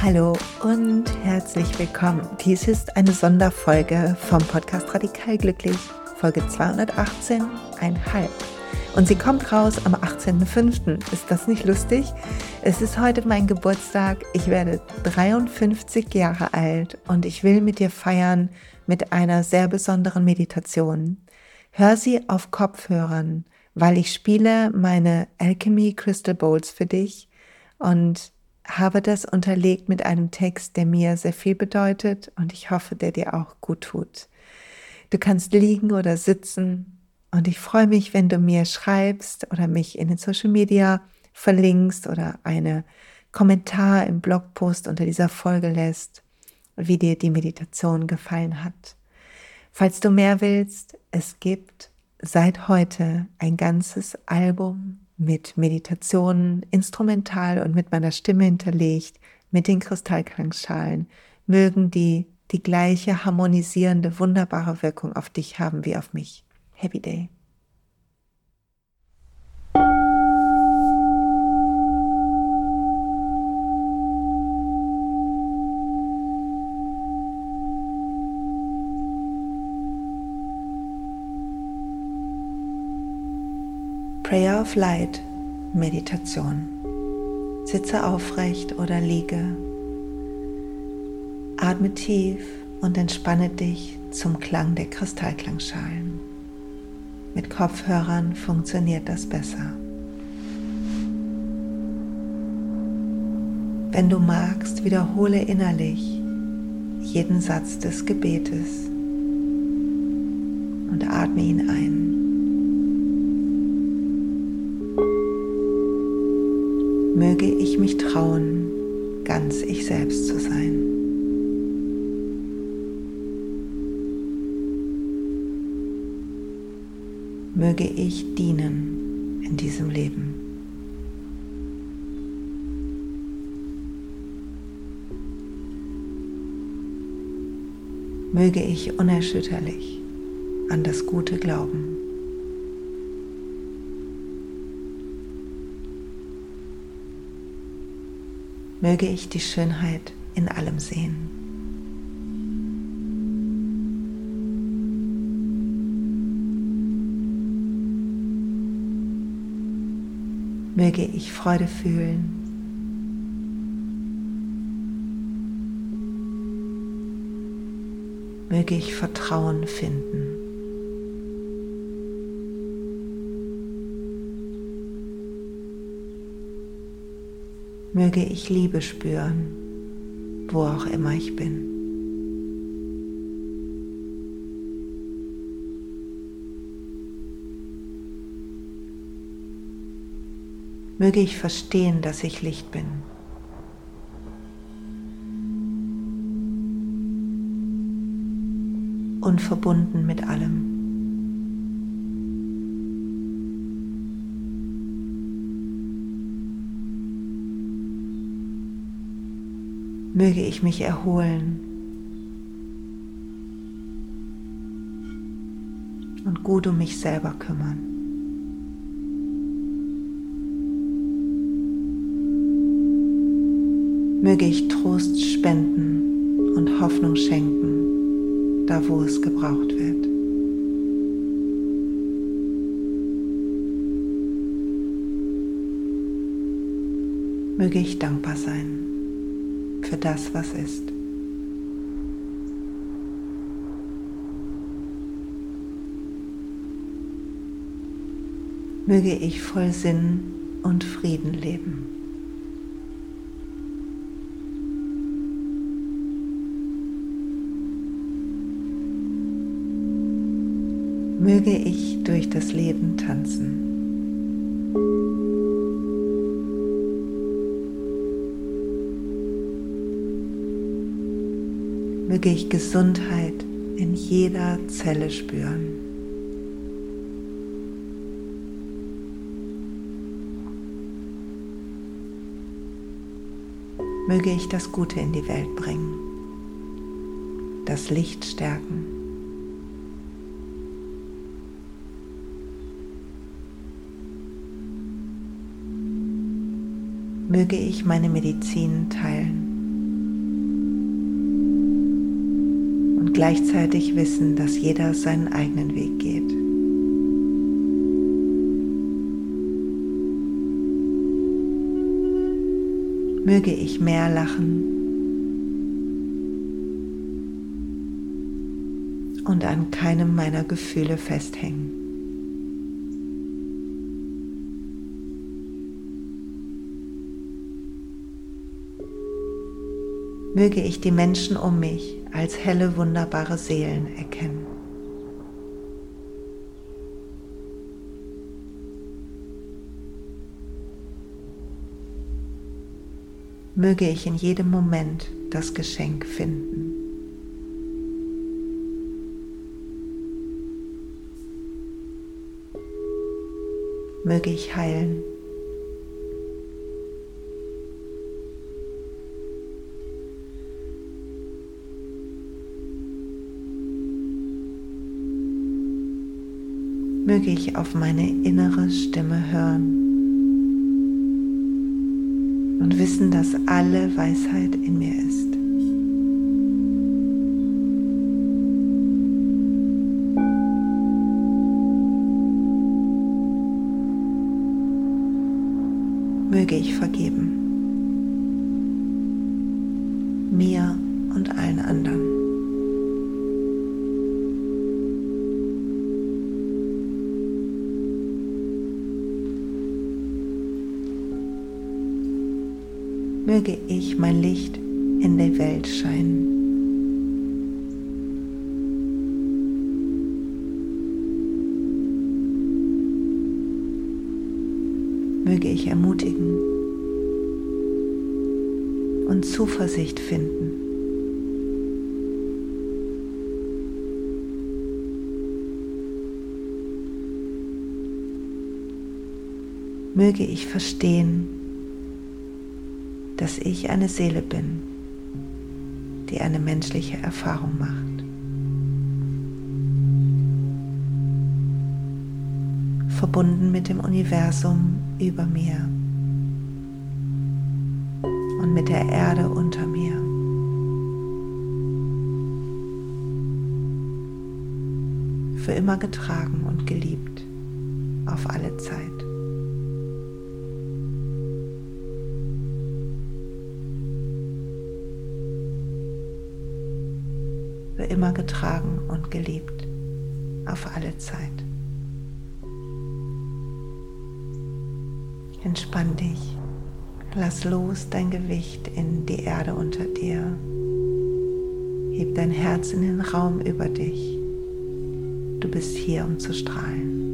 Hallo und herzlich willkommen. Dies ist eine Sonderfolge vom Podcast Radikal Glücklich, Folge 218,5. Und sie kommt raus am 18.05. Ist das nicht lustig? Es ist heute mein Geburtstag. Ich werde 53 Jahre alt und ich will mit dir feiern mit einer sehr besonderen Meditation. Hör sie auf Kopfhörern, weil ich spiele meine Alchemy Crystal Bowls für dich und habe das unterlegt mit einem Text, der mir sehr viel bedeutet und ich hoffe, der dir auch gut tut. Du kannst liegen oder sitzen und ich freue mich, wenn du mir schreibst oder mich in den Social Media verlinkst oder eine Kommentar im Blogpost unter dieser Folge lässt, wie dir die Meditation gefallen hat. Falls du mehr willst, es gibt seit heute ein ganzes Album mit Meditationen, instrumental und mit meiner Stimme hinterlegt, mit den Kristallklangschalen, mögen die die gleiche harmonisierende, wunderbare Wirkung auf dich haben wie auf mich. Happy Day. Prayer of Light, Meditation. Sitze aufrecht oder liege. Atme tief und entspanne dich zum Klang der Kristallklangschalen. Mit Kopfhörern funktioniert das besser. Wenn du magst, wiederhole innerlich jeden Satz des Gebetes und atme ihn ein. Möge ich mich trauen, ganz ich selbst zu sein. Möge ich dienen in diesem Leben. Möge ich unerschütterlich an das Gute glauben. Möge ich die Schönheit in allem sehen. Möge ich Freude fühlen. Möge ich Vertrauen finden. Möge ich Liebe spüren, wo auch immer ich bin. Möge ich verstehen, dass ich Licht bin. Und verbunden mit allem. Möge ich mich erholen und gut um mich selber kümmern. Möge ich Trost spenden und Hoffnung schenken, da wo es gebraucht wird. Möge ich dankbar sein für das, was ist. Möge ich voll Sinn und Frieden leben. Möge ich durch das Leben tanzen. Möge ich Gesundheit in jeder Zelle spüren. Möge ich das Gute in die Welt bringen. das Licht stärken. Möge ich meine Medizin teilen und gleichzeitig wissen, dass jeder seinen eigenen Weg geht. Möge ich mehr lachen und an keinem meiner Gefühle festhängen. Möge ich die Menschen um mich als helle, wunderbare Seelen erkennen. Möge ich in jedem Moment das Geschenk finden. möge ich heilen. Möge ich auf meine innere Stimme hören und wissen, dass alle Weisheit in mir ist. möge ich vergeben. Möge ich mein Licht in der Welt scheinen. möge ich ermutigen und Zuversicht finden. Möge ich verstehen, dass ich eine Seele bin, die eine menschliche Erfahrung macht. verbunden mit dem Universum über mir und mit der Erde unter mir. Für immer getragen und geliebt auf alle Zeit. Für immer getragen und geliebt auf alle Zeit. Entspann dich. Lass los dein Gewicht in die Erde unter dir. Heb dein Herz in den Raum über dich. Du bist hier, um zu strahlen.